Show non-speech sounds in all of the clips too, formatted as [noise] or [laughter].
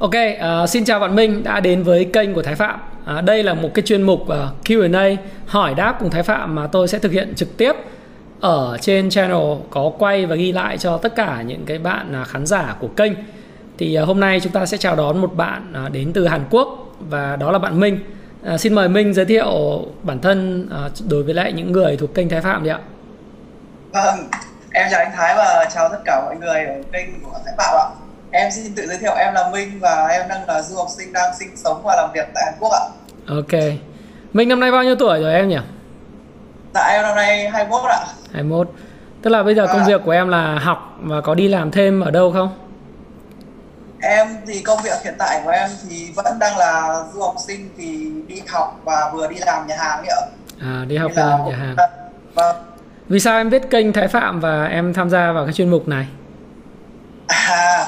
Ok, uh, xin chào bạn Minh đã đến với kênh của Thái Phạm. Uh, đây là một cái chuyên mục ờ, uh, Q&A hỏi đáp cùng Thái Phạm mà tôi sẽ thực hiện trực tiếp ở trên channel có quay và ghi lại cho tất cả những cái bạn uh, khán giả của kênh. Thì uh, hôm nay chúng ta sẽ chào đón một bạn uh, đến từ Hàn Quốc và đó là bạn Minh. Uh, xin mời Minh giới thiệu bản thân uh, đối với lại những người thuộc kênh Thái Phạm đi ạ. Vâng, em chào anh Thái và chào tất cả mọi người ở kênh của Thái Phạm ạ em xin tự giới thiệu em là Minh và em đang là du học sinh đang sinh sống và làm việc tại Hàn Quốc ạ. Ok. Minh năm nay bao nhiêu tuổi rồi em nhỉ? Dạ em năm nay 21 ạ. 21. Tức là bây giờ công à. việc của em là học và có đi làm thêm ở đâu không? Em thì công việc hiện tại của em thì vẫn đang là du học sinh thì đi học và vừa đi làm nhà hàng ấy ạ. À đi học và làm nhà hàng. Vâng. Vì sao em biết kênh Thái Phạm và em tham gia vào cái chuyên mục này? À,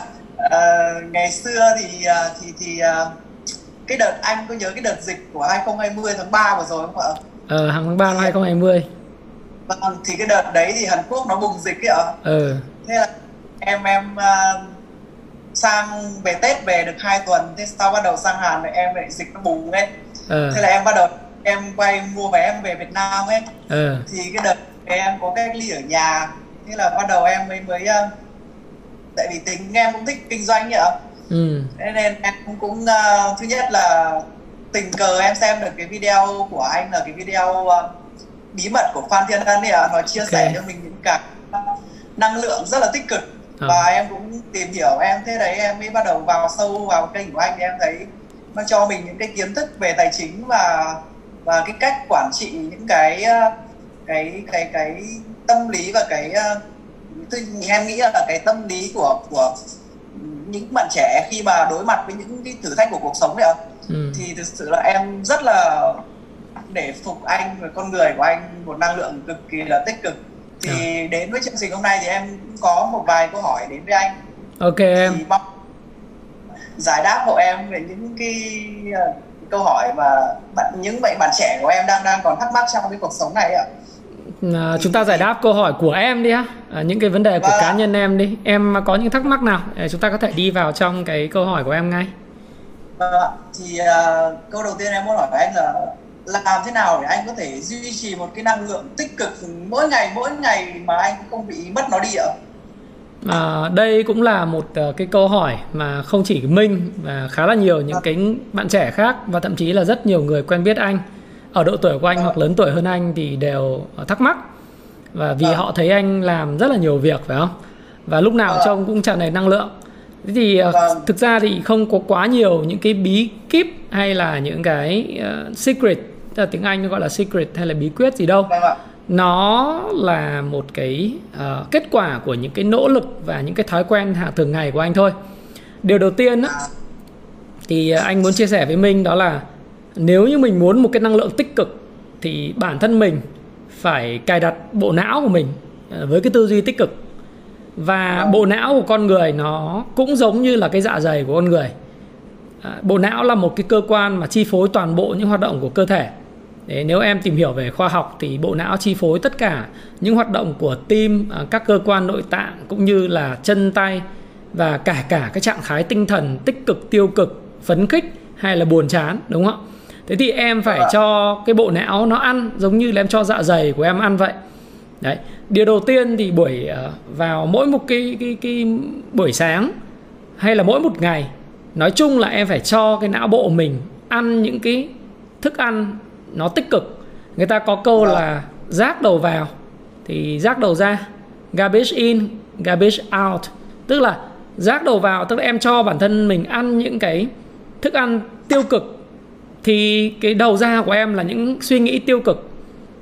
uh, ngày xưa thì uh, thì thì uh, cái đợt anh có nhớ cái đợt dịch của 2020 tháng 3 vừa rồi không ạ? Ờ tháng 3 năm 2020. Vâng thì cái đợt đấy thì Hàn Quốc nó bùng dịch ấy ạ. Ừ. Thế là em em uh, sang về Tết về được 2 tuần thế sau bắt đầu sang Hàn thì em lại dịch nó bùng ấy. Ừ. Thế là em bắt đầu em quay mua vé em về Việt Nam ấy. Ừ. Thì cái đợt em có cách ly ở nhà thế là bắt đầu em mới mới uh, tại vì tính em cũng thích kinh doanh nhỉ ừ. thế nên em cũng, cũng uh, thứ nhất là tình cờ em xem được cái video của anh là cái video uh, bí mật của Phan Thiên Ân ấy à, nó chia okay. sẻ cho mình những cái năng lượng rất là tích cực à. và em cũng tìm hiểu em thế đấy em mới bắt đầu vào sâu vào kênh của anh thì em thấy nó cho mình những cái kiến thức về tài chính và và cái cách quản trị những cái cái cái cái tâm lý và cái em nghĩ là cái tâm lý của của những bạn trẻ khi mà đối mặt với những cái thử thách của cuộc sống này ừ. thì thực sự là em rất là để phục anh và con người của anh một năng lượng cực kỳ là tích cực. Thì à. đến với chương trình hôm nay thì em cũng có một vài câu hỏi đến với anh. Ok em. thì mong giải đáp hộ em về những cái uh, câu hỏi mà bạn những bạn bạn trẻ của em đang đang còn thắc mắc trong cái cuộc sống này ạ à, chúng ta giải đáp câu hỏi của em đi á à, những cái vấn đề của vâng. cá nhân em đi. Em có những thắc mắc nào? Để chúng ta có thể đi vào trong cái câu hỏi của em ngay. Vâng thì uh, câu đầu tiên em muốn hỏi anh là làm thế nào để anh có thể duy trì một cái năng lượng tích cực mỗi ngày mỗi ngày mà anh không bị mất nó đi ạ? À, đây cũng là một uh, cái câu hỏi mà không chỉ Minh và khá là nhiều những vâng. cái bạn trẻ khác và thậm chí là rất nhiều người quen biết anh ở độ tuổi của anh hoặc lớn tuổi hơn anh thì đều thắc mắc. Và vì họ thấy anh làm rất là nhiều việc phải không? Và lúc nào trông cũng tràn đầy năng lượng. Thế thì ờ, vâng. thực ra thì không có quá nhiều những cái bí kíp hay là những cái uh, secret tức là tiếng anh nó gọi là secret hay là bí quyết gì đâu. Vâng nó là một cái uh, kết quả của những cái nỗ lực và những cái thói quen hàng thường ngày của anh thôi. Điều đầu tiên á, à. thì anh muốn chia sẻ với minh đó là nếu như mình muốn một cái năng lượng tích cực thì bản thân mình phải cài đặt bộ não của mình ờ, với cái tư duy tích cực. Và bộ não của con người nó cũng giống như là cái dạ dày của con người. À, bộ não là một cái cơ quan mà chi phối toàn bộ những hoạt động của cơ thể. Để nếu em tìm hiểu về khoa học thì bộ não chi phối tất cả những hoạt động của tim à, các cơ quan nội tạng cũng như là chân tay và cả cả cái trạng thái tinh thần tích cực tiêu cực phấn khích hay là buồn chán đúng không ạ thế thì em phải cho cái bộ não nó ăn, giống như là em cho dạ dày của em ăn vậy. Đấy, điều đầu tiên thì buổi ờ, vào mỗi một cái cái cái buổi sáng hay là mỗi một ngày, nói chung là em phải cho cái não bộ mình ăn những cái thức ăn nó tích cực. Người ta có câu là rác đầu vào thì rác đầu ra, garbage in, garbage out. Tức là rác đầu vào, tức là em cho bản thân mình ăn những cái thức ăn tiêu cực thì cái đầu ra của em là những suy nghĩ tiêu cực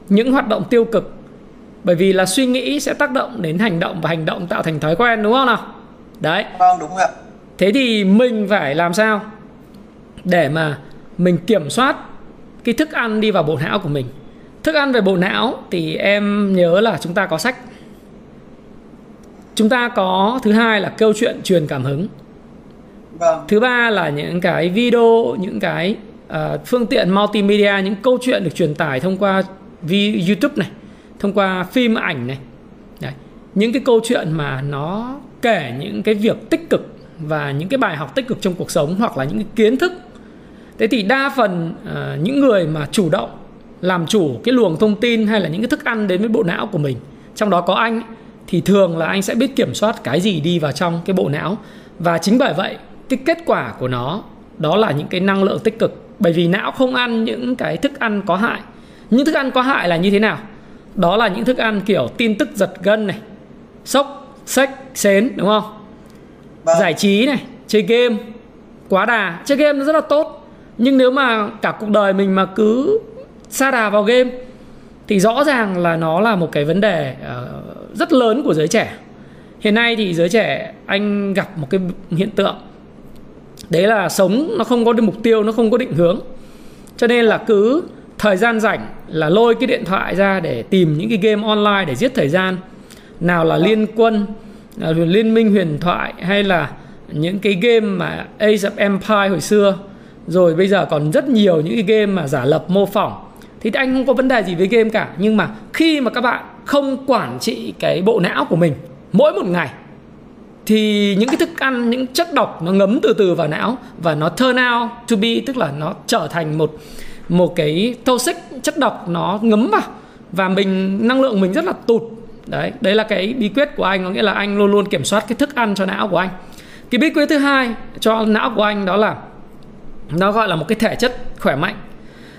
những hoạt động tiêu cực. Bởi vì là suy nghĩ sẽ tác động đến hành động và hành động tạo thành thói quen đúng không nào? Đấy. Vâng đúng ạ. Thế thì mình phải làm sao để mà mình kiểm soát cái thức ăn đi vào bộ não của mình? Thức ăn về bộ não thì em nhớ là chúng ta có sách. Chúng ta có thứ hai là câu chuyện truyền cảm hứng. Vâng. thứ ba là những cái video những cái uh, phương tiện multimedia những câu chuyện được truyền tải thông qua vi youtube này thông qua phim ảnh này. Đấy. những cái câu chuyện mà nó kể những cái việc tích cực và những cái bài học tích cực trong cuộc sống hoặc là những cái kiến thức. Thế thì đa phần uh, những người mà chủ động làm chủ cái luồng thông tin hay là những cái thức ăn đến với bộ não của mình trong đó có anh thì thường là anh sẽ biết kiểm soát cái gì đi vào trong cái bộ não. Và chính bởi vậy cái kết quả của nó đó là những cái năng lượng tích cực bởi vì não không ăn những cái thức ăn có hại. Những thức ăn có hại là như thế nào? Đó là những thức ăn kiểu tin tức giật gân này sốc sách xến đúng không? Vâng. giải trí này chơi game quá đà. Chơi game nó rất là tốt. Nhưng nếu mà cả cuộc đời mình mà cứ sa đà vào game thì rõ ràng là nó là một cái vấn đề uh, rất lớn của giới trẻ. Hiện nay thì giới trẻ anh gặp một cái hiện tượng đấy là sống, nó không có mục tiêu, nó không có định hướng. Cho nên là cứ thời gian rảnh là lôi cái điện thoại ra để tìm những cái game online để giết thời gian. Nào là liên quân là liên minh, huyền thoại hay là những cái game mà Age of Empire hồi xưa. Rồi bây giờ còn rất nhiều những cái game mà giả lập, mô phỏng. Thì anh không có vấn đề gì với game cả. Nhưng mà khi mà các bạn không quản trị cái bộ não của mình, mỗi một ngày thì những cái thức ăn, những chất độc nó ngấm từ từ vào não và nó turn out to be, tức là nó trở thành một một cái toxic chất độc nó ngấm vào và mình, năng lượng mình rất là tụt. Đấy đấy là cái bí quyết của anh. Có nghĩa là anh luôn luôn kiểm soát cái thức ăn cho não của anh. Cái bí quyết thứ hai cho não của anh đó là nó gọi là một cái thể chất khỏe mạnh.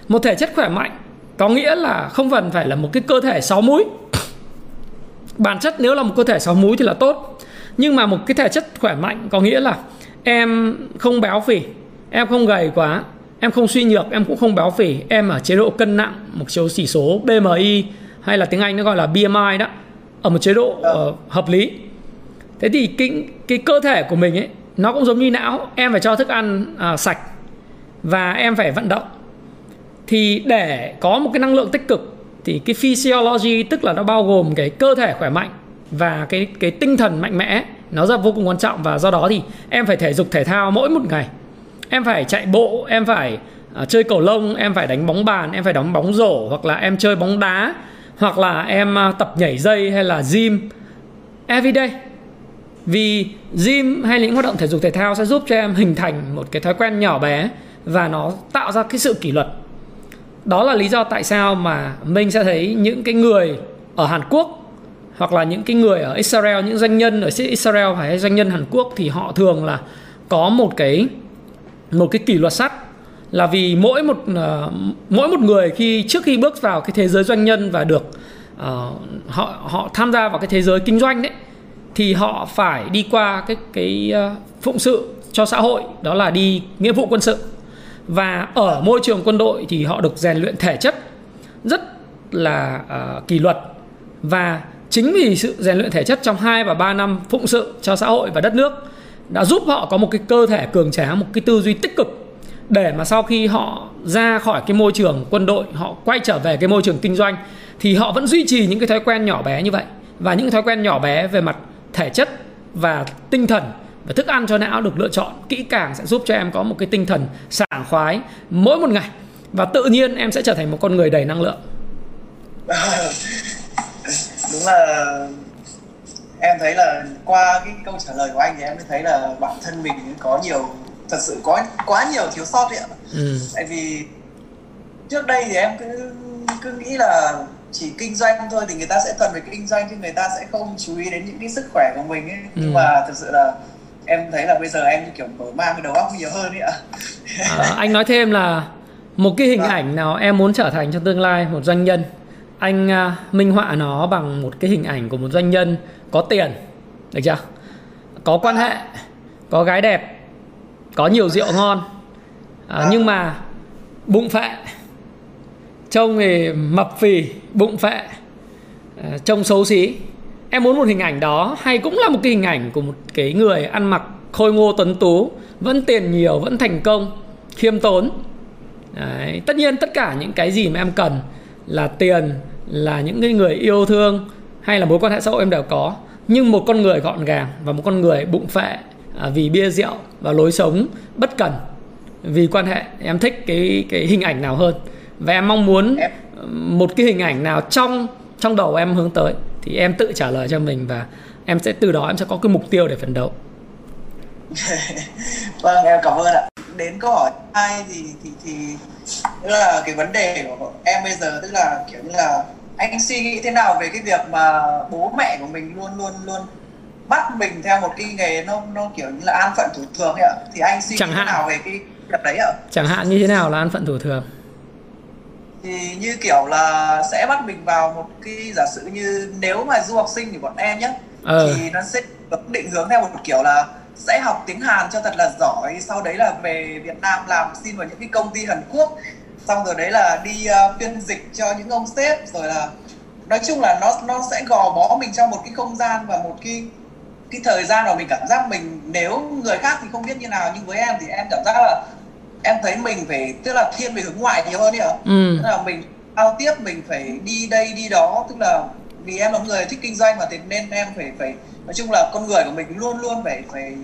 Một thể chất khỏe mạnh có nghĩa là không cần phải là một cái cơ thể sáu múi. Bản chất nếu là một cơ thể sáu múi thì là tốt nhưng mà một cái thể chất khỏe mạnh có nghĩa là em không béo phì em không gầy quá em không suy nhược em cũng không béo phì. Em ở chế độ cân nặng một số chỉ số BMI hay là tiếng Anh nó gọi là BMI đó ở một chế độ uh, hợp lý. Thế thì cái cái cơ thể của mình ấy nó cũng giống như não em phải cho thức ăn uh, sạch và em phải vận động. Thì để có một cái năng lượng tích cực thì cái physiology tức là nó bao gồm cái cơ thể khỏe mạnh và cái cái tinh thần mạnh mẽ nó rất vô cùng quan trọng. Và do đó thì em phải thể dục thể thao mỗi một ngày. Em phải chạy bộ em phải uh, chơi cầu lông em phải đánh bóng bàn em phải đóng bóng rổ hoặc là em chơi bóng đá hoặc là em uh, tập nhảy dây hay là gym. Everyday vì gym hay những hoạt động thể dục thể thao sẽ giúp cho em hình thành một cái thói quen nhỏ bé và nó tạo ra cái sự kỷ luật. Đó là lý do tại sao mà mình sẽ thấy những cái người ở Hàn Quốc hoặc là những cái người ở Israel những doanh nhân ở Israel hay doanh nhân Hàn Quốc thì họ thường là có một cái một cái kỷ luật sắt. Là vì mỗi một uh, mỗi một người khi trước khi bước vào cái thế giới doanh nhân và được uh, họ họ tham gia vào cái thế giới kinh doanh đấy thì họ phải đi qua cái cái uh, phụng sự cho xã hội đó là đi nghĩa vụ quân sự. Và ở môi trường quân đội thì họ được rèn luyện thể chất rất là uh, kỷ luật. Và chính vì sự rèn luyện thể chất trong 2 và 3 năm phụng sự cho xã hội và đất nước đã giúp họ có một cái cơ thể cường tráng, một cái tư duy tích cực để mà sau khi họ ra khỏi cái môi trường quân đội, họ quay trở về cái môi trường kinh doanh thì họ vẫn duy trì những cái thói quen nhỏ bé như vậy. Và những thói quen nhỏ bé về mặt thể chất và tinh thần và thức ăn cho não được lựa chọn kỹ càng sẽ giúp cho em có một cái tinh thần sảng khoái mỗi một ngày. Và tự nhiên em sẽ trở thành một con người đầy năng lượng. [laughs] đúng là em thấy là qua cái câu trả lời của anh thì em mới thấy là bản thân mình có nhiều thật sự có quá nhiều thiếu sót đấy ạ ừ. tại vì trước đây thì em cứ cứ nghĩ là chỉ kinh doanh thôi thì người ta sẽ cần phải kinh doanh chứ người ta sẽ không chú ý đến những cái sức khỏe của mình ấy ừ. nhưng mà thực sự là em thấy là bây giờ em kiểu mở mang cái đầu óc nhiều hơn ấy ạ à, anh nói thêm là một cái hình à. ảnh nào em muốn trở thành trong tương lai một doanh nhân anh uh, minh họa nó bằng một cái hình ảnh của một doanh nhân có tiền được chưa? Có quan hệ có gái đẹp có nhiều rượu ngon. À, nhưng mà bụng phệ. Trông thì mập phì bụng phệ. À, trông xấu xí. Em muốn một hình ảnh đó hay cũng là một cái hình ảnh của một cái người ăn mặc khôi ngô tuấn tú vẫn tiền nhiều vẫn thành công khiêm tốn? Đấy. tất nhiên tất cả những cái gì mà em cần là tiền là những cái người yêu thương hay là mối quan hệ xã hội em đều có. Nhưng một con người gọn gàng và một con người bụng phệ à, vì bia rượu và lối sống bất cần vì quan hệ em thích cái cái hình ảnh nào hơn? Và em mong muốn một cái hình ảnh nào trong trong đầu em hướng tới thì em tự trả lời cho mình và em sẽ từ đó em sẽ có cái mục tiêu để phấn đấu. [laughs] Vâng em cảm ơn ạ đến câu hỏi hai thì thì thì tức là cái vấn đề của em bây giờ tức là kiểu như là anh suy nghĩ thế nào về cái việc mà bố mẹ của mình luôn luôn luôn bắt mình theo một cái nghề nó nó kiểu như là an phận thủ thường ấy ạ? Thì anh suy Chẳng nghĩ thế nào về cái việc đấy ạ? Chẳng hạn như thế nào là an phận thủ thường? Thì như kiểu là sẽ bắt mình vào một cái giả sử như nếu mà du học sinh thì bọn em nhé Ờ. thì nó sẽ định hướng theo một kiểu là sẽ học tiếng Hàn cho thật là giỏi. Sau đấy là về Việt Nam làm xin vào những cái công ty Hàn Quốc. Xong rồi đấy là đi uh, phiên dịch cho những ông sếp. Rồi là nói chung là nó nó sẽ gò bó mình trong một cái không gian và một cái cái thời gian mà mình cảm giác mình nếu người khác thì không biết như nào nhưng với em thì em cảm giác là em thấy mình phải tức là thiên về hướng ngoại nhiều hơn ấy ạ. Ừ. tức là mình giao tiếp mình phải đi đây đi đó. Tức là vì em là người thích kinh doanh mà thế nên em phải phải nói chung là con người của mình luôn luôn phải phải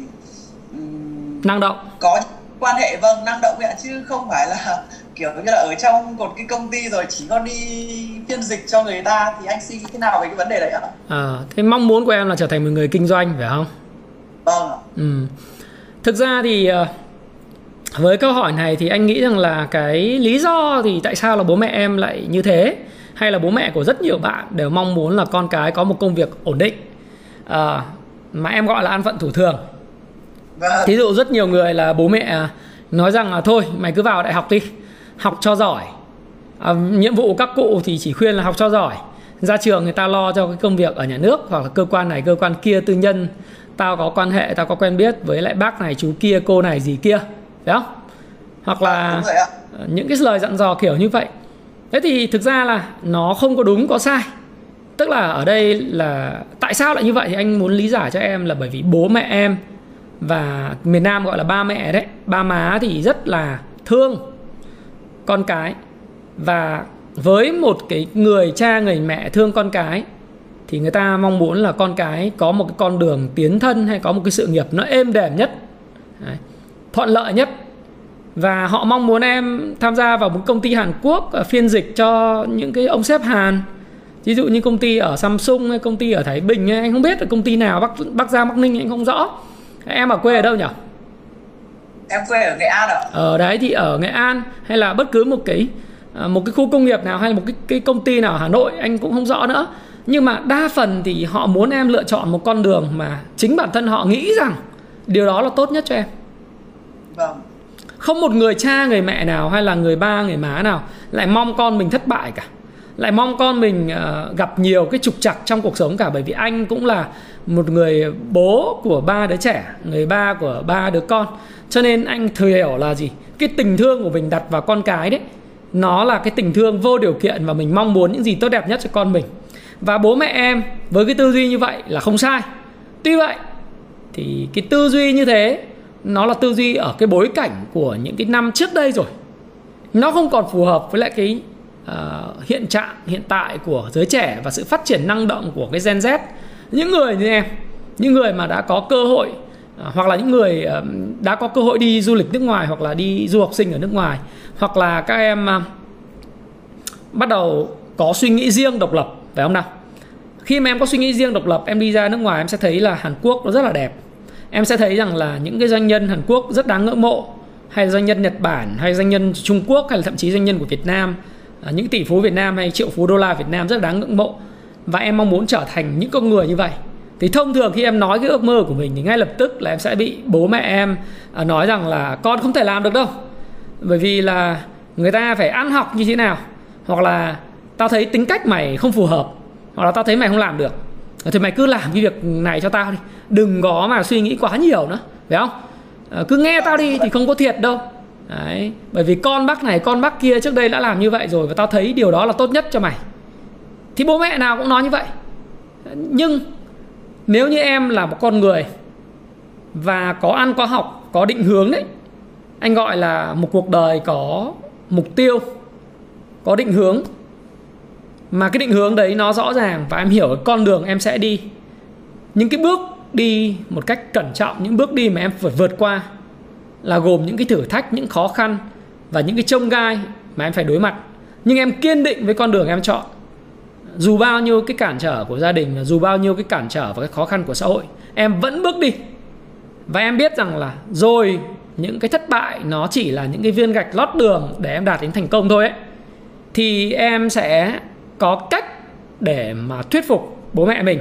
um, năng động. có quan hệ vâng năng động vậy ạ chứ không phải là [laughs] kiểu như là ở trong một cái công ty rồi chỉ có đi phiên dịch cho người ta thì anh suy nghĩ thế nào về cái vấn đề đấy ạ? À, thế mong muốn của em là trở thành một người kinh doanh phải không? Vâng ừ. thực ra thì ờ, với câu hỏi này thì anh nghĩ rằng là cái lý do thì tại sao là bố mẹ em lại như thế hay là bố mẹ của rất nhiều bạn đều mong muốn là con cái có một công việc ổn định. À, mà em gọi là an phận thủ thường. Vâng. Thí dụ rất nhiều người là bố mẹ nói rằng là thôi mày cứ vào đại học đi học cho giỏi. À, nhiệm vụ các cụ thì chỉ khuyên là học cho giỏi. Ra trường người ta lo cho cái công việc ở nhà nước hoặc là cơ quan này cơ quan kia tư nhân. Tao có quan hệ tao có quen biết với lại bác này chú kia cô này gì kia phải không? Hoặc là ạ. những cái lời dặn dò kiểu như vậy thế thì thực ra là nó không có đúng, có sai tức là ở đây là tại sao lại như vậy thì anh muốn lý giải cho em là bởi vì bố mẹ em và miền Nam gọi là ba mẹ đấy, ba má thì rất là thương con cái và với một cái người cha, người mẹ thương con cái thì người ta mong muốn là con cái có một cái con đường tiến thân hay có một cái sự nghiệp nó êm đềm nhất, Đấy. thuận lợi nhất và họ mong muốn em tham gia vào một công ty Hàn Quốc ờ, phiên dịch cho những cái ông sếp Hàn. Ví dụ như công ty ở Samsung hay công ty ở Thái Bình anh không biết là công ty nào Bắc Bắc Giang Bắc Ninh anh không rõ. Em ở quê ở đâu nhỉ em quê ở nghệ an ạ. Ở đấy thì ở Nghệ An hay là bất cứ một cái ờ, một cái khu công nghiệp nào hay một cái cái công ty nào ở Hà Nội anh cũng không rõ nữa. Nhưng mà đa phần thì họ muốn em lựa chọn một con đường mà chính bản thân họ nghĩ rằng điều đó là tốt nhất cho em. Vâng không một người cha, người mẹ nào hay là người ba, người má nào lại mong con mình thất bại cả. Lại mong con mình ờ, gặp nhiều cái trục trặc trong cuộc sống cả. Bởi vì anh cũng là một người bố của ba đứa trẻ, người ba của ba đứa con. Cho nên anh thừa hiểu là gì? Cái tình thương của mình đặt vào con cái đấy, nó là cái tình thương vô điều kiện và mình mong muốn những gì tốt đẹp nhất cho con mình. Và bố mẹ em với cái tư duy như vậy là không sai. Tuy vậy thì cái tư duy như thế nó là tư duy ở cái bối cảnh của những cái năm trước đây rồi. Nó không còn phù hợp với lại cái uh, hiện trạng hiện tại của giới trẻ và sự phát triển năng động của cái Gen Z. Những người như em những người mà đã có cơ hội uh, hoặc là những người uh, đã có cơ hội đi du lịch nước ngoài hoặc là đi du học sinh ở nước ngoài hoặc là các em uh, bắt đầu có suy nghĩ riêng độc lập phải không nào? Khi mà em có suy nghĩ riêng độc lập em đi ra nước ngoài em sẽ thấy là Hàn Quốc nó rất là đẹp em sẽ thấy rằng là những cái doanh nhân Hàn Quốc rất đáng ngưỡng mộ, hay doanh nhân Nhật Bản, hay doanh nhân Trung Quốc, hay là thậm chí doanh nhân của Việt Nam à, những tỷ phú Việt Nam hay triệu phú đô la Việt Nam rất đáng ngưỡng mộ. Và em mong muốn trở thành những con người như vậy. Thì thông thường khi em nói cái ước mơ của mình thì ngay lập tức là em sẽ bị bố mẹ em à, nói rằng là con không thể làm được đâu, bởi vì là người ta phải ăn học như thế nào, hoặc là tao thấy tính cách mày không phù hợp, hoặc là tao thấy mày không làm được. Ờ, thì mày cứ làm cái việc này cho tao đi. Đừng có mà suy nghĩ quá nhiều nữa phải không? À, cứ nghe tao đi thì không có thiệt đâu. Đấy. bởi vì con bác này con bác kia trước đây đã làm như vậy rồi và tao thấy điều đó là tốt nhất cho mày. Thì bố mẹ nào cũng nói như vậy. Nhưng nếu như em là một con người và có ăn có học có định hướng đấy anh gọi là một cuộc đời có mục tiêu có định hướng mà cái định hướng đấy nó rõ ràng và em hiểu cái con đường em sẽ đi. Những cái bước đi một cách cẩn trọng, những bước đi mà em phải vượt qua là gồm những cái thử thách, những khó khăn và những cái trông gai mà em phải đối mặt. Nhưng em kiên định với con đường em chọn. Dù bao nhiêu cái cản trở của gia đình, dù bao nhiêu cái cản trở và cái khó khăn của xã hội, em vẫn bước đi. Và em biết rằng là rồi, những cái thất bại nó chỉ là những cái viên gạch lót đường để em đạt đến thành công thôi ấy. Thì em sẽ có cách để mà thuyết phục bố mẹ mình.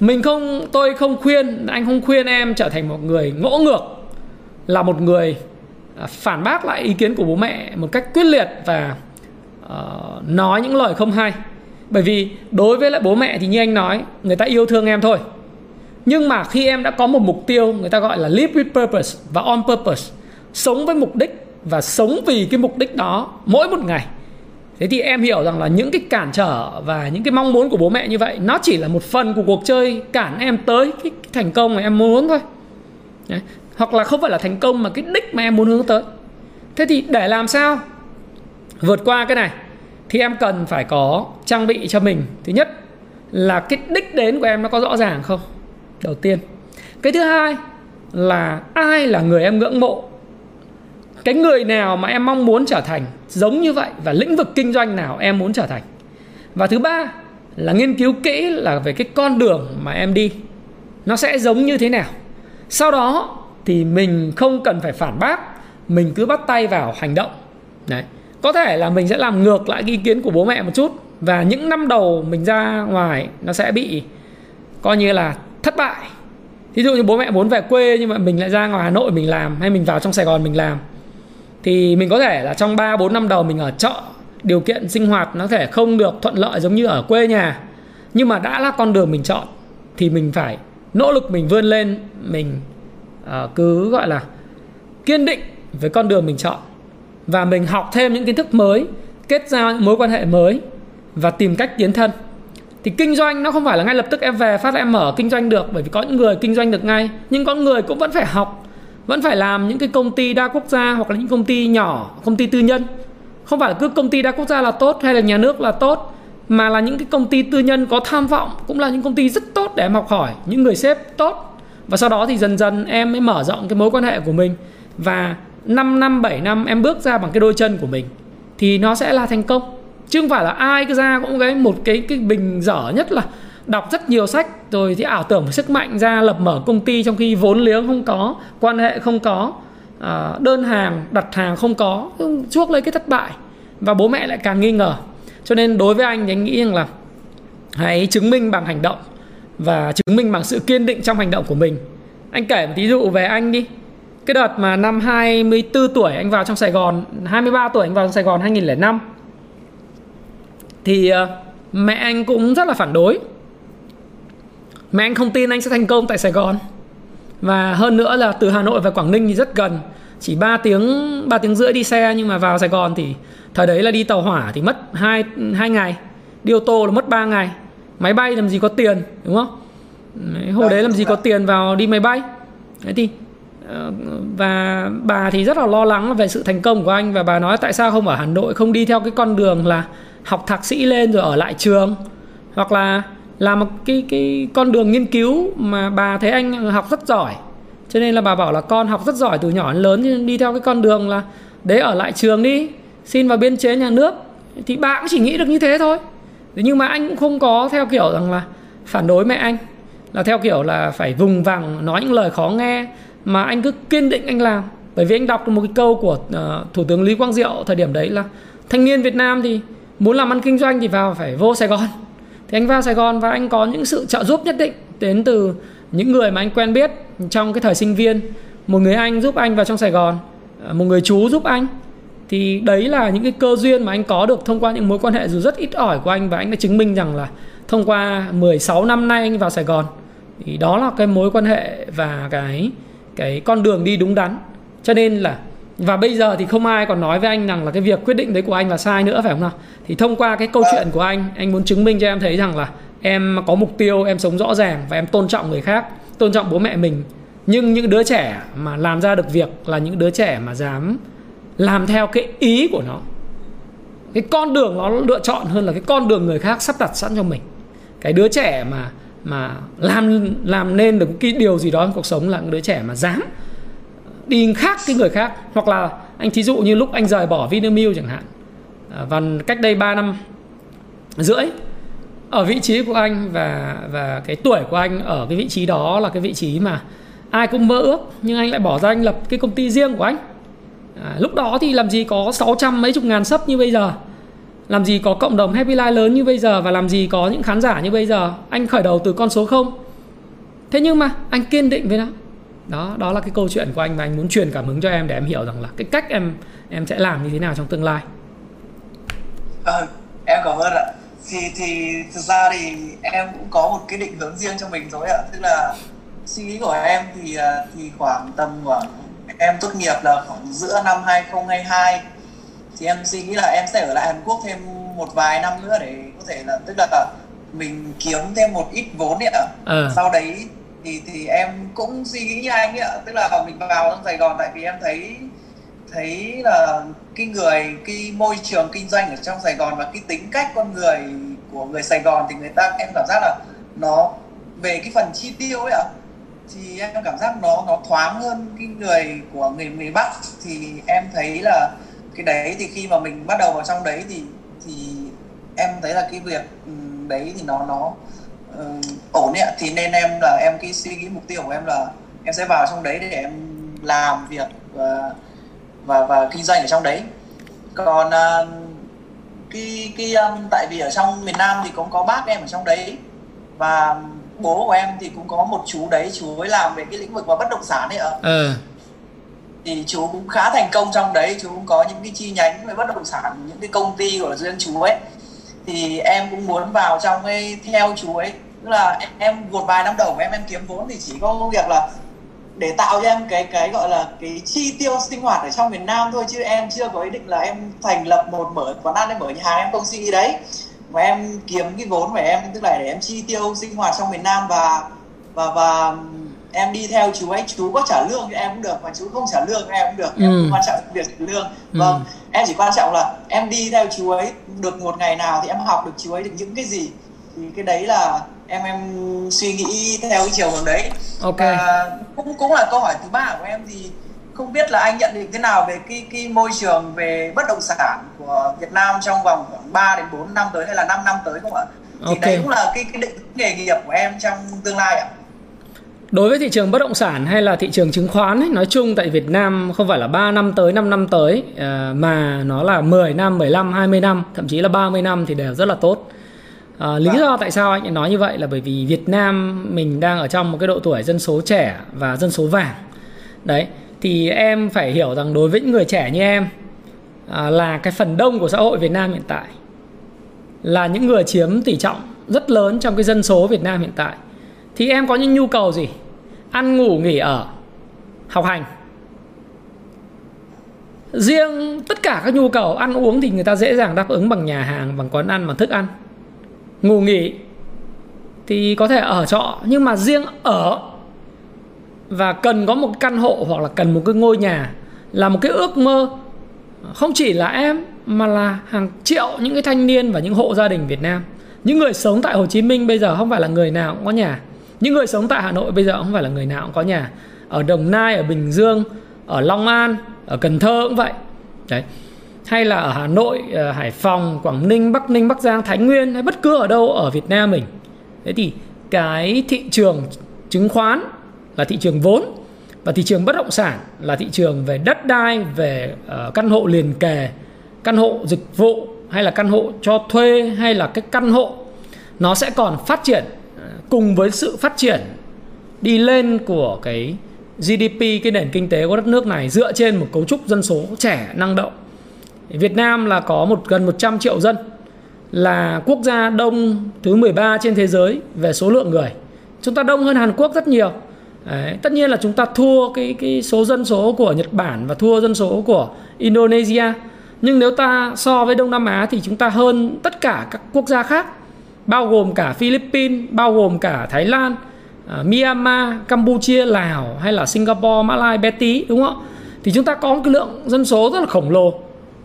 Mình không tôi không khuyên anh không khuyên em trở thành một người ngỗ ngược là một người à, phản bác lại ý kiến của bố mẹ một cách quyết liệt và uh, nói những lời không hay. Bởi vì đối với lại bố mẹ thì như anh nói người ta yêu thương em thôi. Nhưng mà khi em đã có một mục tiêu người ta gọi là live with purpose và on purpose sống với mục đích và sống vì cái mục đích đó mỗi một ngày thế thì em hiểu rằng là những cái cản trở và những cái mong muốn của bố mẹ như vậy, nó chỉ là một phần của cuộc chơi cản em tới cái thành công mà em muốn thôi. Đấy. hoặc là không phải là thành công mà cái đích mà em muốn hướng tới. Thế thì để làm sao? Vượt qua cái này, thì em cần phải có trang bị cho mình. Thứ nhất là cái đích đến của em nó có rõ ràng không? Đầu tiên. Cái thứ hai là ai là người em ngưỡng mộ? Cái người nào mà em mong muốn trở thành giống như vậy và lĩnh vực kinh doanh nào em muốn trở thành? Và thứ ba là nghiên cứu kỹ là về cái con đường mà em đi. Nó sẽ giống như thế nào? Sau đó thì mình không cần phải phản bác, mình cứ bắt tay vào hành động. Đấy. Có thể là mình sẽ làm ngược lại ý kiến của bố mẹ một chút và những năm đầu mình ra ngoài nó sẽ bị, coi như là, thất bại. Thí dụ như bố mẹ muốn về quê nhưng mà mình lại ra ngoài hà nội mình làm hay mình vào trong sài gòn mình làm thì mình có thể là trong 3 4 năm đầu mình ở chợ điều kiện sinh hoạt nó thể không được thuận lợi giống như ở quê nhà. Nhưng mà đã là con đường mình chọn thì mình phải nỗ lực mình vươn lên mình uh, cứ gọi là kiên định với con đường mình chọn. Và mình học thêm những kiến thức mới kết giao những mối quan hệ mới và tìm cách tiến thân. Thì kinh doanh nó không phải là ngay lập tức em về phát em mở kinh doanh được bởi vì có những người kinh doanh được ngay nhưng có người cũng vẫn phải học vẫn phải làm những cái công ty đa quốc gia hoặc là những công ty nhỏ, công ty tư nhân. Không phải là cứ công ty đa quốc gia là tốt hay là nhà nước là tốt, mà là những cái công ty tư nhân có tham vọng cũng là những công ty rất tốt để em học hỏi, những người sếp tốt. Và sau đó thì dần dần em mới mở rộng cái mối quan hệ của mình. Và 5 năm 7 năm em bước ra bằng cái đôi chân của mình, thì nó sẽ là thành công. Chứ không phải là ai cứ ra cũng cái một cái cái bình dở nhất là đọc rất nhiều sách, rồi thì ảo tưởng sức mạnh ra, lập mở công ty trong khi vốn liếng không có, quan hệ không có à, đơn hàng, đặt hàng không có chuốc lấy cái thất bại. Và bố mẹ lại càng nghi ngờ. Cho nên đối với anh thì anh nghĩ rằng là hãy chứng minh bằng hành động và chứng minh bằng sự kiên định trong hành động của mình. Anh kể một ví dụ về anh đi. Cái đợt mà năm 24 tuổi anh vào trong Sài Gòn 23 tuổi anh vào trong Sài Gòn 2005 thì à, mẹ anh cũng rất là phản đối mẹ anh không tin anh sẽ thành công tại Sài Gòn. Và hơn nữa là từ Hà Nội và Quảng Ninh thì rất gần. Chỉ 3 tiếng 3 tiếng rưỡi đi xe nhưng mà vào Sài Gòn thì thời đấy là đi tàu hỏa thì mất 2 2 ngày. Đi ô tô là mất 3 ngày. Máy bay làm gì có tiền đúng không? Hồi đấy làm gì có tiền vào đi máy bay. Thế thì ờ, và bà thì rất là lo lắng về sự thành công của anh và bà nói tại sao không ở Hà Nội không đi theo cái con đường là học thạc sĩ lên rồi ở lại trường. Hoặc là là một cái cái con đường nghiên cứu mà bà thấy anh học rất giỏi. Cho nên là bà bảo là con học rất giỏi từ nhỏ đến lớn đi theo cái con đường là đấy ở lại trường đi xin vào biên chế nhà nước. Thì bà cũng chỉ nghĩ được như thế thôi. Nhưng mà anh cũng không có theo kiểu rằng là phản đối mẹ anh là theo kiểu là phải vùng vằng nói những lời khó nghe mà anh cứ kiên định anh làm. Bởi vì anh đọc được một cái câu của uh, thủ tướng lý quang diệu thời điểm đấy là thanh niên việt nam thì muốn làm ăn kinh doanh thì vào phải vô sài gòn thì anh vào Sài Gòn và anh có những sự trợ giúp nhất định đến từ những người mà anh quen biết trong cái thời sinh viên. Một người anh giúp anh vào trong Sài Gòn ờ, một người chú giúp anh. Thì đấy là những cái cơ duyên mà anh có được thông qua những mối quan hệ dù rất ít ỏi của anh và anh đã chứng minh rằng là thông qua 16 năm nay anh vào Sài Gòn, thì đó là cái mối quan hệ và cái cái con đường đi đúng đắn. Cho nên là, và bây giờ thì không ai còn nói với anh rằng là cái việc quyết định đấy của anh là sai nữa, phải không nào? Thì thông qua cái câu chuyện của anh anh muốn chứng minh cho em thấy rằng là em có mục tiêu em sống rõ ràng và em tôn trọng người khác tôn trọng bố mẹ mình. Nhưng những đứa trẻ mà làm ra được việc là những đứa trẻ mà dám làm theo cái ý của nó. Cái con đường nó lựa chọn hơn là cái con đường người khác sắp đặt sẵn cho mình. Cái đứa trẻ mà mà làm làm nên được cái điều gì đó trong cuộc sống là những đứa trẻ mà dám đi khác cái người khác. Hoặc là anh thí dụ như lúc anh rời bỏ Vinamilk chẳng hạn Ờ, và cách đây 3 năm rưỡi ở vị trí của anh và và cái tuổi của anh ở cái vị trí đó là cái vị trí mà ai cũng mơ ước nhưng anh lại bỏ ra anh lập cái công ty riêng của anh. À, lúc đó thì làm gì có 600 mấy chục ngàn sub như bây giờ? Làm gì có cộng đồng Happy Life lớn như bây giờ và làm gì có những khán giả như bây giờ? Anh khởi đầu từ con số không. Thế nhưng mà anh kiên định với nó. Đó đó là cái câu chuyện của anh và anh muốn truyền cảm hứng cho em để em hiểu rằng là cái cách em em sẽ làm như thế nào trong tương lai à, em cảm ơn ạ thì thì thực ra thì em cũng có một cái định hướng riêng cho mình rồi ạ tức là suy nghĩ của em thì à, thì khoảng tầm khoảng em tốt nghiệp là khoảng giữa năm 2022 thì em suy nghĩ là em sẽ ở lại Hàn Quốc thêm một vài năm nữa để có thể là tức là mình kiếm thêm một ít vốn ạ. À. Sau đấy thì thì em cũng suy nghĩ như anh ạ, tức là mình vào trong Sài Gòn tại vì em thấy thấy là cái người cái môi trường kinh doanh ở trong Sài Gòn và cái tính cách con người của người Sài Gòn thì người ta em cảm giác là nó về cái phần chi tiêu ấy ạ thì em cảm giác nó nó thoáng hơn cái người của người miền Bắc. Thì em thấy là cái đấy thì khi mà mình bắt đầu vào trong đấy thì thì em thấy là cái việc ừ, đấy thì nó nó uh, ổn ấy thì nên em là em cái suy nghĩ mục tiêu của em là em sẽ vào trong đấy để em làm việc uh, và và kinh doanh ở trong đấy. Còn uh, cái cái um, tại vì ở trong miền Nam thì cũng có bác em ở trong đấy và bố của em thì cũng có một chú đấy chú ấy làm về cái lĩnh vực và bất động sản ấy ạ. Ừ. thì chú cũng khá thành công trong đấy chú cũng có những cái chi nhánh về bất động sản những cái công ty của riêng chú ấy. Thì em cũng muốn vào trong cái theo chú ấy tức là em một vài năm đầu của em em kiếm vốn thì chỉ có việc là để tạo cho em cái cái gọi là cái chi tiêu sinh hoạt ở trong miền Nam thôi chứ em chưa có ý định là em thành lập một mở quán ăn hay mở nhà hàng em công ty đấy và em kiếm cái vốn của em tức là để em chi tiêu sinh hoạt trong miền Nam và và và em đi theo chú ấy chú có trả lương cho em cũng được mà chú không trả lương cho em cũng được ừ. em không quan trọng việc trả lương ừ. vâng em chỉ quan trọng là em đi theo chú ấy được một ngày nào thì em học được chú ấy được những cái gì thì cái đấy là em em suy nghĩ theo cái chiều hướng đấy ok và cũng cũng là câu hỏi thứ ba của em thì không biết là anh nhận định thế nào về cái cái môi trường về bất động sản của Việt Nam trong vòng khoảng 3 đến 4 năm tới hay là 5 năm tới không ạ? Thì okay. đấy cũng là cái cái định nghề nghiệp của em trong tương lai ạ. Đối với thị trường bất động sản hay là thị trường chứng khoán ấy, nói chung tại Việt Nam không phải là 3 năm tới 5 năm tới à, mà nó là 10 năm, 15, 20 năm, thậm chí là 30 năm thì đều rất là tốt. À, lý vâng. do tại sao anh nói như vậy là bởi vì Việt Nam mình đang ở trong một cái độ tuổi dân số trẻ và dân số vàng. Đấy, thì em phải hiểu rằng đối với những người trẻ như em à, là cái phần đông của xã hội Việt Nam hiện tại là những người chiếm tỷ trọng rất lớn trong cái dân số Việt Nam hiện tại thì em có những nhu cầu gì ăn ngủ nghỉ ở học hành riêng tất cả các nhu cầu ăn uống thì người ta dễ dàng đáp ứng bằng nhà hàng bằng quán ăn bằng thức ăn ngủ nghỉ thì có thể ở trọ, nhưng mà riêng ở và cần có một căn hộ hoặc là cần một cái ngôi nhà là một cái ước mơ. Không chỉ là em, mà là hàng triệu những cái thanh niên và những hộ gia đình Việt Nam. Những người sống tại Hồ Chí Minh bây giờ không phải là người nào cũng có nhà. Những người sống tại Hà Nội bây giờ không phải là người nào cũng có nhà. Ở Đồng Nai, ở Bình Dương, ở Long An, ở Cần Thơ cũng vậy. Đấy hay là ở Hà Nội ờ, Hải Phòng, Quảng Ninh, Bắc Ninh, Bắc Giang, Thái Nguyên hay bất cứ ở đâu ở Việt Nam mình thế thì cái thị trường chứng khoán là thị trường vốn và thị trường bất động sản là thị trường về đất đai, về ờ, căn hộ liền kề, căn hộ dịch vụ hay là căn hộ cho thuê hay là cái căn hộ nó sẽ còn phát triển ờ, cùng với sự phát triển đi lên của cái GDP cái nền kinh tế của đất nước này dựa trên một cấu trúc dân số trẻ năng động. Việt Nam là có một gần 100 triệu dân là quốc gia đông thứ 13 trên thế giới về số lượng người. Chúng ta đông hơn Hàn Quốc rất nhiều. Đấy, tất nhiên là chúng ta thua cái cái số dân số của Nhật Bản và thua dân số của Indonesia nhưng nếu ta so với Đông Nam Á thì chúng ta hơn tất cả các quốc gia khác bao gồm cả Philippines, bao gồm cả Thái Lan, uh, Myanmar, Campuchia, Lào hay là Singapore, Malai, Bé Tí đúng không ạ? Thì chúng ta có một cái lượng dân số rất là khổng lồ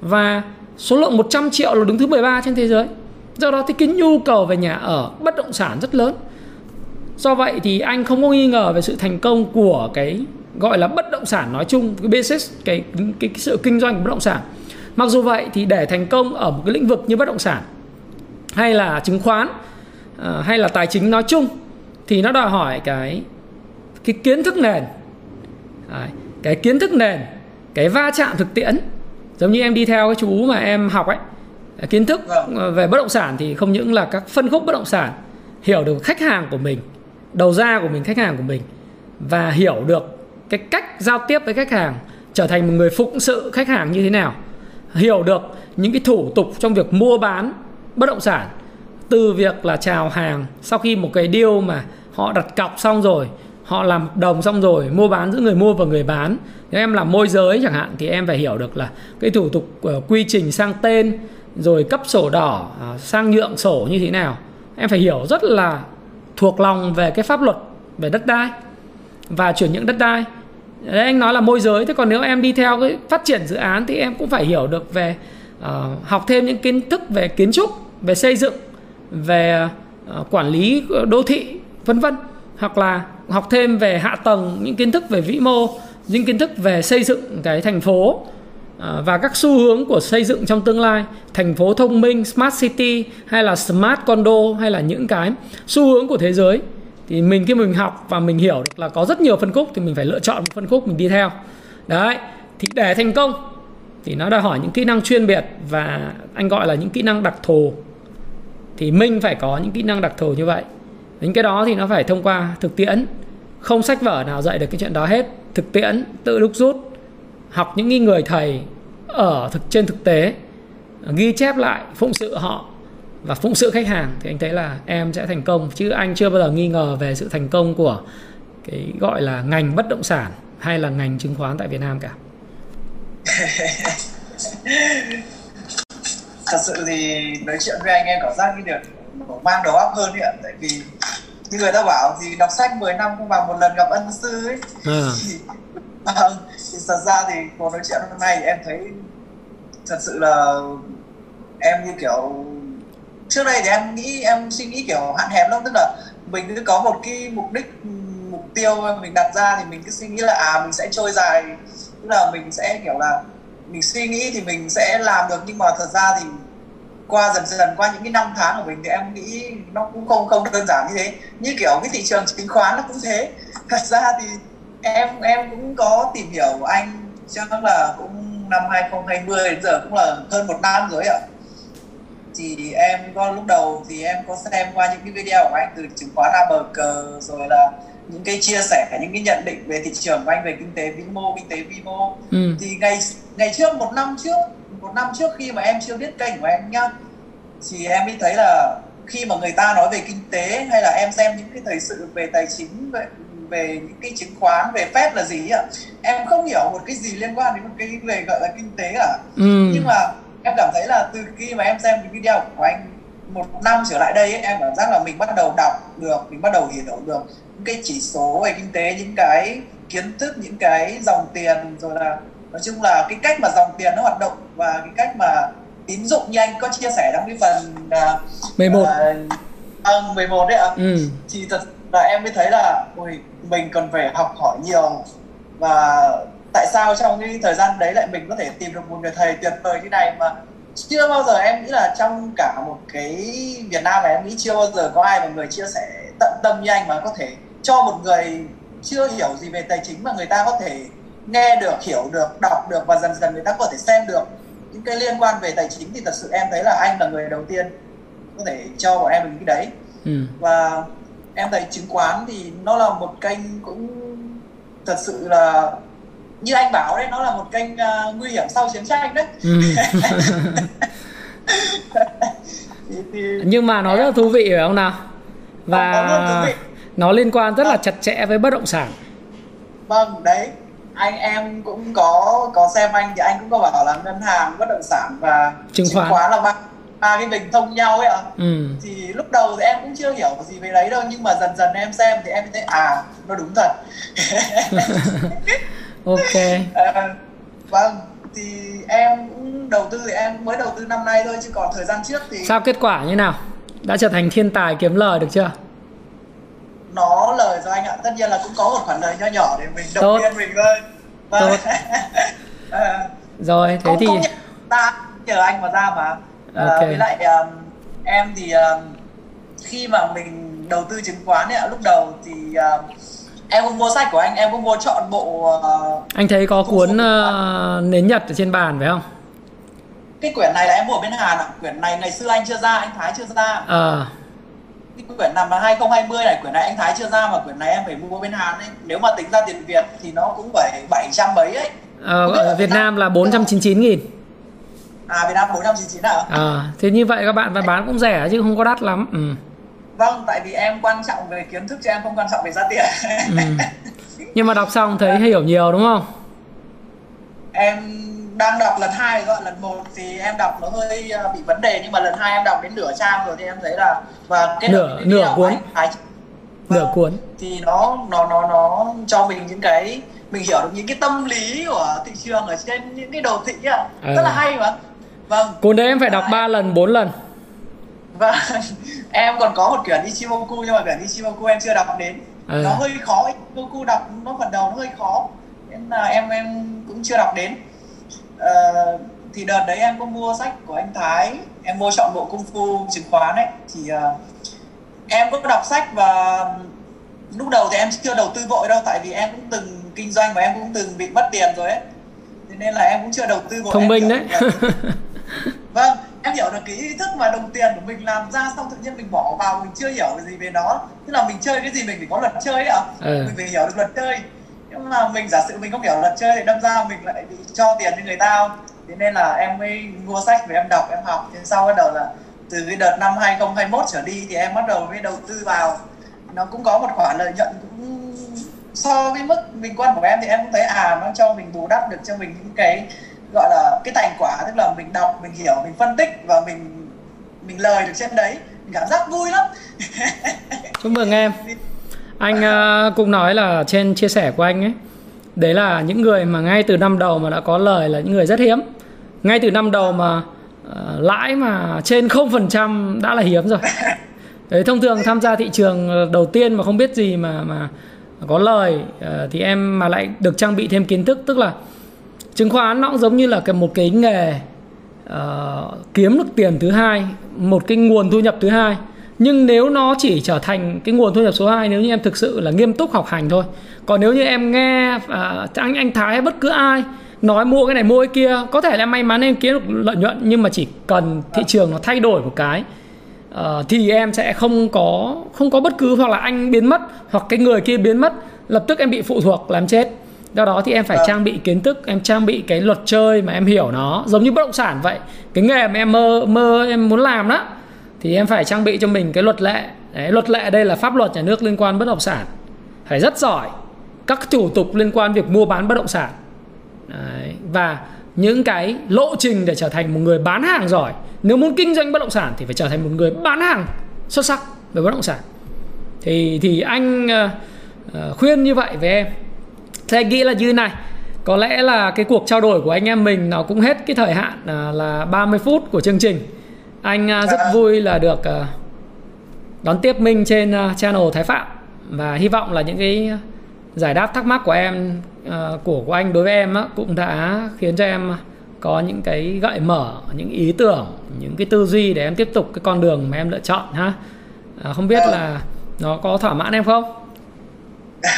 và số lượng 100 triệu là đứng thứ 13 trên thế giới. Do đó thì cái nhu cầu về nhà ở bất động sản rất lớn. Do vậy thì anh không có nghi ngờ về sự thành công của cái gọi là bất động sản nói chung, cái business, cái cái, cái sự kinh doanh của bất động sản. Mặc dù vậy thì để thành công ở một cái lĩnh vực như bất động sản hay là chứng khoán ờ, hay là tài chính nói chung thì nó đòi hỏi cái cái kiến thức nền cái kiến thức nền cái va chạm thực tiễn giống như em đi theo cái chú mà em học ấy kiến thức vâng. về bất động sản thì không những là các phân khúc bất động sản hiểu được khách hàng của mình đầu ra của mình khách hàng của mình và hiểu được cái cách giao tiếp với khách hàng trở thành một người phụng sự khách hàng như thế nào hiểu được những cái thủ tục trong việc mua bán bất động sản từ việc là chào hàng sau khi một cái deal mà họ đặt cọc xong rồi họ làm đồng xong rồi mua bán giữa người mua và người bán. Nếu em làm môi giới chẳng hạn thì em phải hiểu được là cái thủ tục uh, quy trình sang tên rồi cấp sổ đỏ uh, sang nhượng sổ như thế nào. Em phải hiểu rất là thuộc lòng về cái pháp luật về đất đai và chuyển nhượng đất đai. Đấy anh nói là môi giới thế còn nếu em đi theo cái phát triển dự án thì em cũng phải hiểu được về uh, học thêm những kiến thức về kiến trúc về xây dựng về uh, quản lý đô thị vân vân hoặc là học thêm về hạ tầng, những kiến thức về vĩ mô, những kiến thức về xây dựng cái thành phố à, và các xu hướng của xây dựng trong tương lai, thành phố thông minh, smart city, hay là smart condo, hay là những cái xu hướng của thế giới. Thì mình khi mình học và mình hiểu được là có rất nhiều phân khúc thì mình phải lựa chọn một phân khúc mình đi theo. Đấy, thì để thành công thì nó đòi hỏi những kỹ năng chuyên biệt và anh gọi là những kỹ năng đặc thù. Thì mình phải có những kỹ năng đặc thù như vậy những cái đó thì nó phải thông qua thực tiễn. Không sách vở nào dạy được cái chuyện đó hết. Thực tiễn, tự đúc rút, học những người thầy ở thực, trên thực tế, ghi chép lại, phụng sự họ và phụng sự khách hàng thì anh thấy là em sẽ thành công. Chứ anh chưa bao giờ nghi ngờ về sự thành công của cái gọi là ngành bất động sản hay là ngành chứng khoán tại Việt Nam cả. [laughs] Thật sự thì nói chuyện với anh em cảm giác như được mang đầu óc hơn ạ. Tại vì như người ta bảo thì đọc sách 10 năm không bằng một lần gặp ân sư ấy à. thì, [laughs] vâng, thì thật ra thì cuộc nói chuyện hôm nay em thấy thật sự là em như kiểu trước đây thì em nghĩ em suy nghĩ kiểu hạn hẹp lắm tức là mình cứ có một cái mục đích mục tiêu mình đặt ra thì mình cứ suy nghĩ là à mình sẽ trôi dài tức là mình sẽ kiểu là mình suy nghĩ thì mình sẽ làm được nhưng mà thật ra thì qua dần dần qua những cái năm tháng của mình thì em nghĩ nó cũng không không đơn giản như thế. Như kiểu cái thị trường chứng khoán nó cũng thế. Thật ra thì em em cũng có tìm hiểu anh chắc là cũng năm 2020 đến giờ cũng là hơn một năm rồi ạ. Thì em có lúc đầu thì em có xem qua những cái video của anh từ chứng khoán ABG rồi là những cái chia sẻ những cái nhận định về thị trường của anh về kinh tế vĩ mô kinh tế vi mô. Ừ. thì ngày ngày trước một năm trước một năm trước khi mà em chưa biết kênh của em nhá thì em mới thấy là khi mà người ta nói về kinh tế hay là em xem những cái thời sự về tài chính về về những cái chứng khoán về phép là gì ạ em không hiểu một cái gì liên quan đến một cái về gọi là kinh tế cả ừ. nhưng mà em cảm thấy là từ khi mà em xem cái video của anh một năm trở lại đây ấy, em cảm giác là mình bắt đầu đọc được mình bắt đầu hiểu được những cái chỉ số về kinh tế những cái kiến thức những cái dòng tiền rồi là nói chung là cái cách mà dòng tiền nó hoạt động và cái cách mà tín dụng như anh có chia sẻ trong cái phần uh, 11 uh, à, 11 đấy ạ. Ừ. thì thật là em mới thấy là ui, mình cần phải học hỏi nhiều. Và tại sao trong cái thời gian đấy lại mình có thể tìm được một người thầy tuyệt vời như này mà chưa bao giờ em nghĩ là trong cả một cái Việt Nam này em nghĩ chưa bao giờ có ai một người chia sẻ tận tâm như anh mà có thể cho một người chưa hiểu gì về tài chính mà người ta có thể nghe được hiểu được đọc được và dần dần người ta có thể xem được. Những cái liên quan về tài chính thì thật sự em thấy là anh là người đầu tiên có thể cho bọn em được những cái đấy. Ừ. và em thấy chứng khoán thì nó là một kênh cũng thật sự là như anh bảo đấy nó là một kênh uh, nguy hiểm sau chiến tranh đấy. Ừ. [laughs] thì, thì nhưng mà nó rất là thú vị phải không nào? Và nó liên quan rất là chặt chẽ với bất động sản. Vâng đấy anh em cũng có có xem anh thì anh cũng có bảo là ngân hàng bất động sản và chứng khoán, chứng khoán. là ba ba cái bình thông nhau ấy ạ. Ừ. thì lúc đầu thì em cũng chưa hiểu gì về đấy đâu nhưng mà dần dần em xem thì em thấy à nó đúng thật. [laughs] Ok. À, [laughs] vâng thì em cũng đầu tư thì em mới đầu tư năm nay thôi chứ còn thời gian trước thì sao kết quả như nào? Đã trở thành thiên tài kiếm lời được chưa nó lời rồi anh ạ. Tất nhiên là cũng có một khoản lời nho nhỏ để mình động viên mình thôi. Vâng. Tốt. à, [laughs] rồi thế thì ta nhờ anh mà ra mà. À, okay. với lại um, em thì um, khi mà mình đầu tư chứng khoán ấy, lúc đầu thì uh, em cũng mua sách của anh em cũng mua chọn bộ uh, anh thấy có cuốn uh, nến nhật ở trên bàn phải không? Cái quyển này là em mua ở bên Hàn ạ. Quyển này ngày xưa anh chưa ra anh Thái chưa ra. À. cái quyển là 2020 này quyển này anh Thái chưa ra mà quyển này em phải mua bên Hàn ấy nếu mà tính ra tiền Việt thì nó cũng phải 700 mấy ấy ờ, ở Việt Nam là 499 nghìn À Việt Nam 499 à? À, thế như vậy các bạn bán cũng rẻ chứ không có đắt lắm. Ừ. Vâng, tại vì em quan trọng về kiến thức chứ em không quan trọng về giá tiền. ừ. Nhưng mà đọc xong thấy hiểu nhiều đúng không? Em đang đọc lần hai rồi, lần một thì em đọc nó hơi ờ, bị vấn đề nhưng mà lần hai em đọc đến nửa trang rồi thì em thấy là và kết nửa nửa cuốn. Anh, nửa vâng, cuốn. Thì nó nó nó nó cho mình những cái mình hiểu được những cái tâm lý của thị trường ở trên những cái đồ thị. À. Rất là hay mà vâng cuốn đấy em phải đọc à, 3 lần 4 lần vâng [laughs] em còn có một quyển Ichimoku nhưng mà quyển Ichimoku em chưa đọc đến à. nó hơi khó Ichimoku đọc nó phần đầu nó hơi khó nên là em em cũng chưa đọc đến à, thì đợt đấy em có mua sách của anh Thái em mua chọn bộ công phu chứng khoán ấy. Thì uh, em có đọc sách và lúc đầu thì em chưa đầu tư vội đâu tại vì em cũng từng kinh doanh và em cũng từng bị mất tiền rồi ấy. Thế nên là em cũng chưa đầu tư vội thông minh đấy. [laughs] vâng em hiểu được cái ý thức mà đồng tiền của mình làm ra xong tự nhiên mình bỏ vào mình chưa hiểu gì về nó. Tức là mình chơi cái gì mình phải có luật chơi ạ. Ừ. mình phải hiểu được luật chơi nhưng mà mình giả sử mình không hiểu luật chơi thì đâm ra mình lại bị cho tiền cho người ta. Thế nên là em mới mua sách về em đọc em học. Thế sau bắt đầu là từ cái đợt năm 2021 trở đi thì em bắt đầu mới đầu tư vào. Nó cũng có một khoản lợi nhuận cũng so với mức bình quân của em thì em cũng thấy à nó cho mình bù đắp được cho mình những cái gọi là cái thành quả. Tức là mình đọc mình hiểu mình phân tích và mình mình lời được trên đấy. Mình cảm giác vui lắm. Chúc mừng em [laughs] anh uh, cũng nói là trên chia sẻ của anh ấy đấy là những người mà ngay từ năm đầu mà đã có lời là những người rất hiếm. Ngay từ năm đầu mà uh, lãi mà trên 0% đã là hiếm rồi. [laughs] Đấy thông thường tham gia thị trường đầu tiên mà không biết gì mà mà có lời uh, thì em mà lại được trang bị thêm kiến thức tức là chứng khoán nó cũng giống như là cái một cái nghề uh, kiếm được tiền thứ hai một cái nguồn thu nhập thứ hai nhưng nếu nó chỉ trở thành cái nguồn thu nhập số 2 nếu như em thực sự là nghiêm túc học hành thôi còn nếu như em nghe uh, anh anh Thái hay bất cứ ai nói mua cái này mua cái kia có thể là may mắn em kiếm được lợi nhuận nhưng mà chỉ cần thị trường nó thay đổi một cái uh, thì em sẽ không có không có bất cứ hoặc là anh biến mất hoặc cái người kia biến mất lập tức em bị phụ thuộc làm chết. Do đó thì em phải à. trang bị kiến thức em trang bị cái luật chơi mà em hiểu nó giống như bất động sản vậy. Cái nghề mà em mơ mơ em muốn làm đó thì em phải trang bị cho mình cái luật lệ. Đấy, luật lệ đây là pháp luật nhà nước liên quan bất động sản. Phải rất giỏi các thủ tục liên quan việc mua bán bất động sản. Đấy, và những cái lộ trình để trở thành một người bán hàng giỏi. Nếu muốn kinh doanh bất động sản thì phải trở thành một người bán hàng xuất sắc về bất động sản. Thì thì anh uh, khuyên như vậy với em. Thế anh nghĩ là như này có lẽ là cái cuộc trao đổi của anh em mình nó cũng hết cái thời hạn à, là 30 phút của chương trình anh à, rất vui là được à, đón tiếp Minh trên channel Thái Phạm. Và hy vọng là những cái giải đáp thắc mắc của em của của anh đối với em cũng đã khiến cho em có những cái gợi mở những ý tưởng những cái tư duy để em tiếp tục cái con đường mà em lựa chọn ha. Không biết là nó có thỏa mãn em không? [laughs]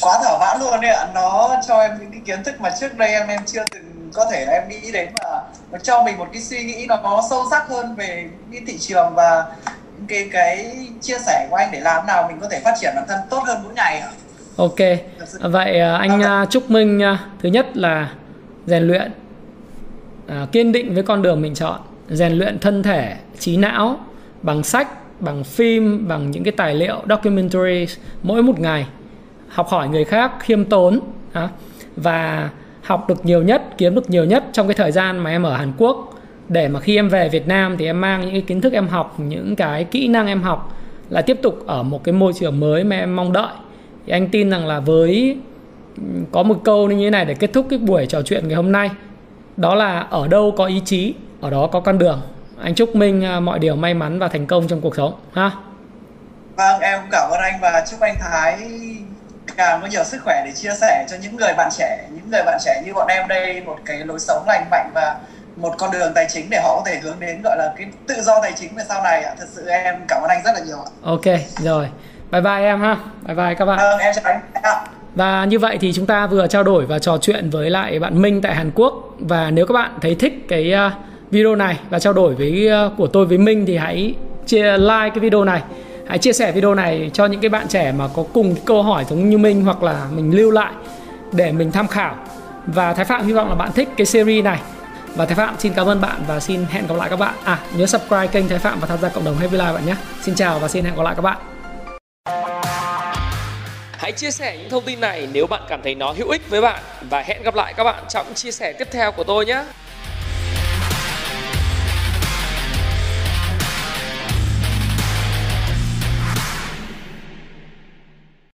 Quá thỏa mãn luôn đấy ạ. Nó cho em những cái kiến thức mà trước đây em em chưa từng có thể em nghĩ đến mà nó cho mình một cái suy nghĩ nó có sâu sắc hơn về cái thị trường và những cái cái chia sẻ của anh để làm nào mình có thể phát triển bản thân tốt hơn mỗi ngày ok. Vậy à, anh à, chúc minh à, thứ nhất là rèn luyện kiên định với con đường mình chọn rèn luyện thân thể trí não bằng sách bằng phim bằng những cái tài liệu documentary mỗi một ngày học hỏi người khác khiêm tốn và học được nhiều nhất, kiếm được nhiều nhất trong cái thời gian mà em ở Hàn Quốc. Để mà khi em về Việt Nam thì em mang những cái kiến thức em học, những cái kỹ năng em học là tiếp tục ở một cái môi trường mới mà em mong đợi. Thì anh tin rằng là với có một câu như thế này để kết thúc cái buổi trò chuyện ngày hôm nay. Đó là ở đâu có ý chí, ở đó có con đường. Anh chúc minh à, mọi điều may mắn và thành công trong cuộc sống, ha? Vâng em cảm ơn anh và chúc anh thái càng có nhiều sức khỏe để chia sẻ cho những người bạn trẻ những người bạn trẻ như bọn em đây một cái lối sống lành mạnh và một con đường tài chính để họ có thể hướng đến gọi là cái tự do tài chính về sau này ạ. Thật sự em cảm ơn anh rất là nhiều ạ. Ok rồi. Bye bye em ha. Bye bye các bạn. Vâng em chào anh và như vậy thì chúng ta vừa trao đổi và trò chuyện với lại bạn Minh tại Hàn Quốc. Và nếu các bạn thấy thích cái uh, video này và trao đổi với uh, của tôi với Minh thì hãy chia like cái video này hãy chia sẻ video này cho những cái bạn trẻ mà có cùng câu hỏi giống như mình hoặc là mình lưu lại để mình tham khảo. Và Thái Phạm hy vọng là bạn thích cái series này. Và Thái Phạm xin cảm ơn bạn và xin hẹn gặp lại các bạn. À nhớ subscribe kênh Thái Phạm và tham gia cộng đồng Happy Life bạn nhé. Xin chào và xin hẹn gặp lại các bạn. Hãy chia sẻ những thông tin này nếu bạn cảm thấy nó hữu ích với bạn. Và hẹn gặp lại các bạn trong chia sẻ tiếp theo của tôi nhé.